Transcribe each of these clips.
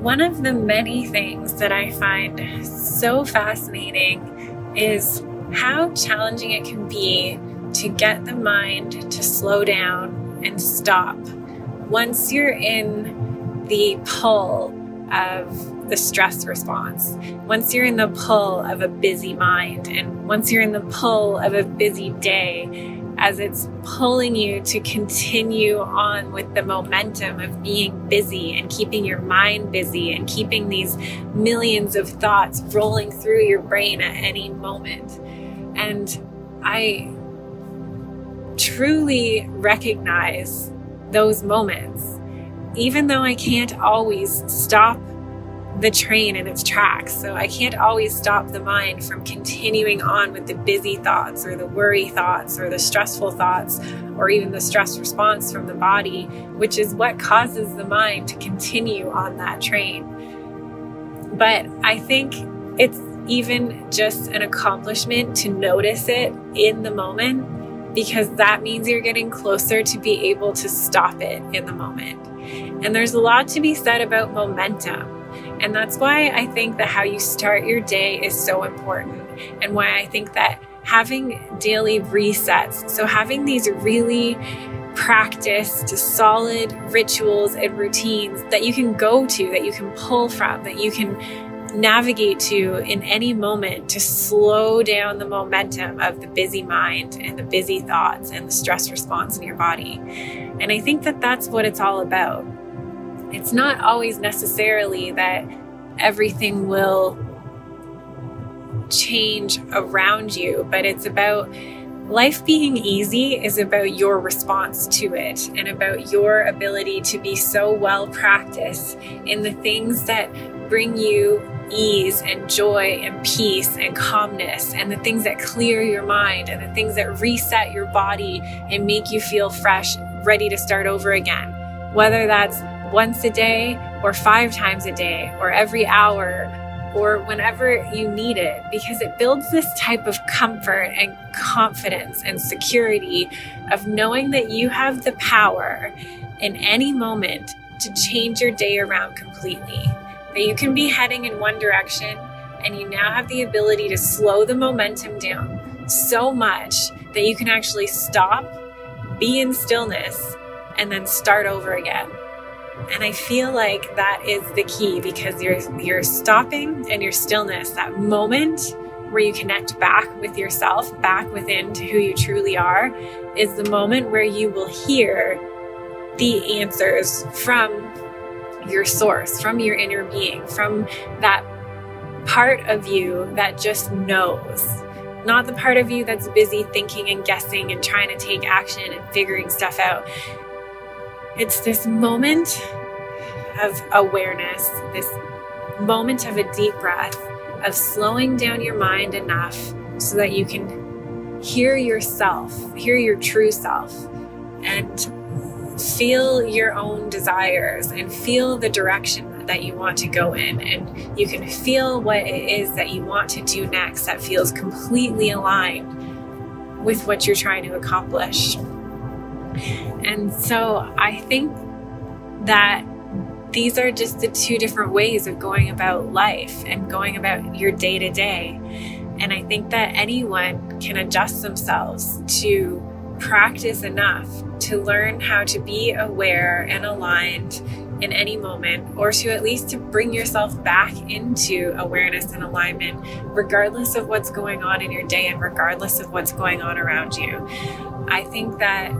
one of the many things that I find so fascinating is how challenging it can be to get the mind to slow down and stop. Once you're in the pull of the stress response, once you're in the pull of a busy mind, and once you're in the pull of a busy day, as it's pulling you to continue on with the momentum of being busy and keeping your mind busy and keeping these millions of thoughts rolling through your brain at any moment. And I truly recognize those moments, even though I can't always stop the train in its tracks. So I can't always stop the mind from continuing on with the busy thoughts or the worry thoughts or the stressful thoughts or even the stress response from the body, which is what causes the mind to continue on that train. But I think it's even just an accomplishment to notice it in the moment because that means you're getting closer to be able to stop it in the moment. And there's a lot to be said about momentum and that's why I think that how you start your day is so important, and why I think that having daily resets, so having these really practiced, solid rituals and routines that you can go to, that you can pull from, that you can navigate to in any moment to slow down the momentum of the busy mind and the busy thoughts and the stress response in your body. And I think that that's what it's all about it's not always necessarily that everything will change around you, but it's about life being easy is about your response to it and about your ability to be so well practiced in the things that bring you ease and joy and peace and calmness and the things that clear your mind and the things that reset your body and make you feel fresh, ready to start over again. Whether that's once a day or five times a day or every hour or whenever you need it because it builds this type of comfort and confidence and security of knowing that you have the power in any moment to change your day around completely. That you can be heading in one direction and you now have the ability to slow the momentum down so much that you can actually stop, be in stillness, and then start over again. And I feel like that is the key because you're you're stopping and your stillness, that moment where you connect back with yourself, back within to who you truly are, is the moment where you will hear the answers from your source, from your inner being, from that part of you that just knows. Not the part of you that's busy thinking and guessing and trying to take action and figuring stuff out. It's this moment of awareness, this moment of a deep breath, of slowing down your mind enough so that you can hear yourself, hear your true self, and feel your own desires and feel the direction that you want to go in. And you can feel what it is that you want to do next that feels completely aligned with what you're trying to accomplish. And so I think that these are just the two different ways of going about life and going about your day to day. And I think that anyone can adjust themselves to practice enough to learn how to be aware and aligned in any moment or to at least to bring yourself back into awareness and alignment regardless of what's going on in your day and regardless of what's going on around you. I think that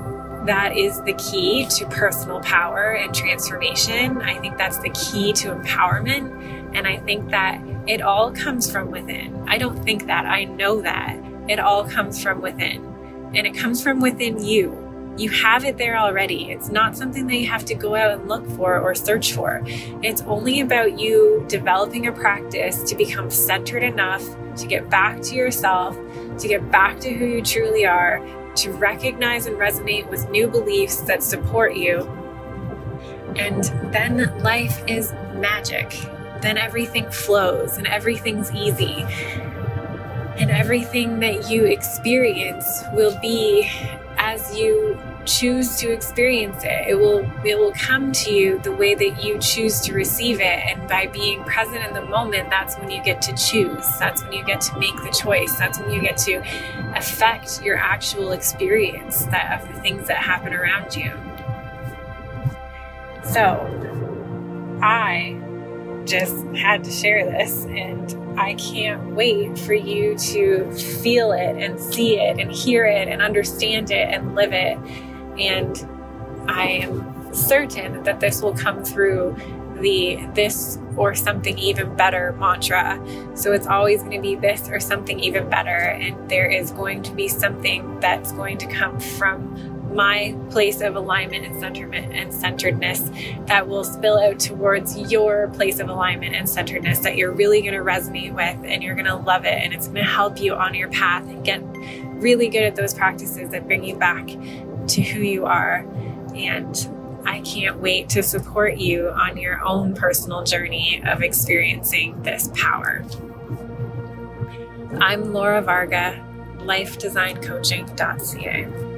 that is the key to personal power and transformation. I think that's the key to empowerment. And I think that it all comes from within. I don't think that, I know that. It all comes from within. And it comes from within you. You have it there already. It's not something that you have to go out and look for or search for. It's only about you developing a practice to become centered enough to get back to yourself, to get back to who you truly are, to recognize and resonate with new beliefs that support you. And then life is magic. Then everything flows and everything's easy. And everything that you experience will be as you choose to experience it. It will it will come to you the way that you choose to receive it. And by being present in the moment, that's when you get to choose. That's when you get to make the choice. That's when you get to affect your actual experience that of the things that happen around you. So I just had to share this and I can't wait for you to feel it and see it and hear it and understand it and live it. And I am certain that this will come through the this or something even better mantra. So it's always going to be this or something even better. And there is going to be something that's going to come from my place of alignment and centerment and centeredness that will spill out towards your place of alignment and centeredness that you're really going to resonate with and you're going to love it and it's going to help you on your path and get really good at those practices that bring you back to who you are and I can't wait to support you on your own personal journey of experiencing this power. I'm Laura Varga, lifedesigncoaching.ca.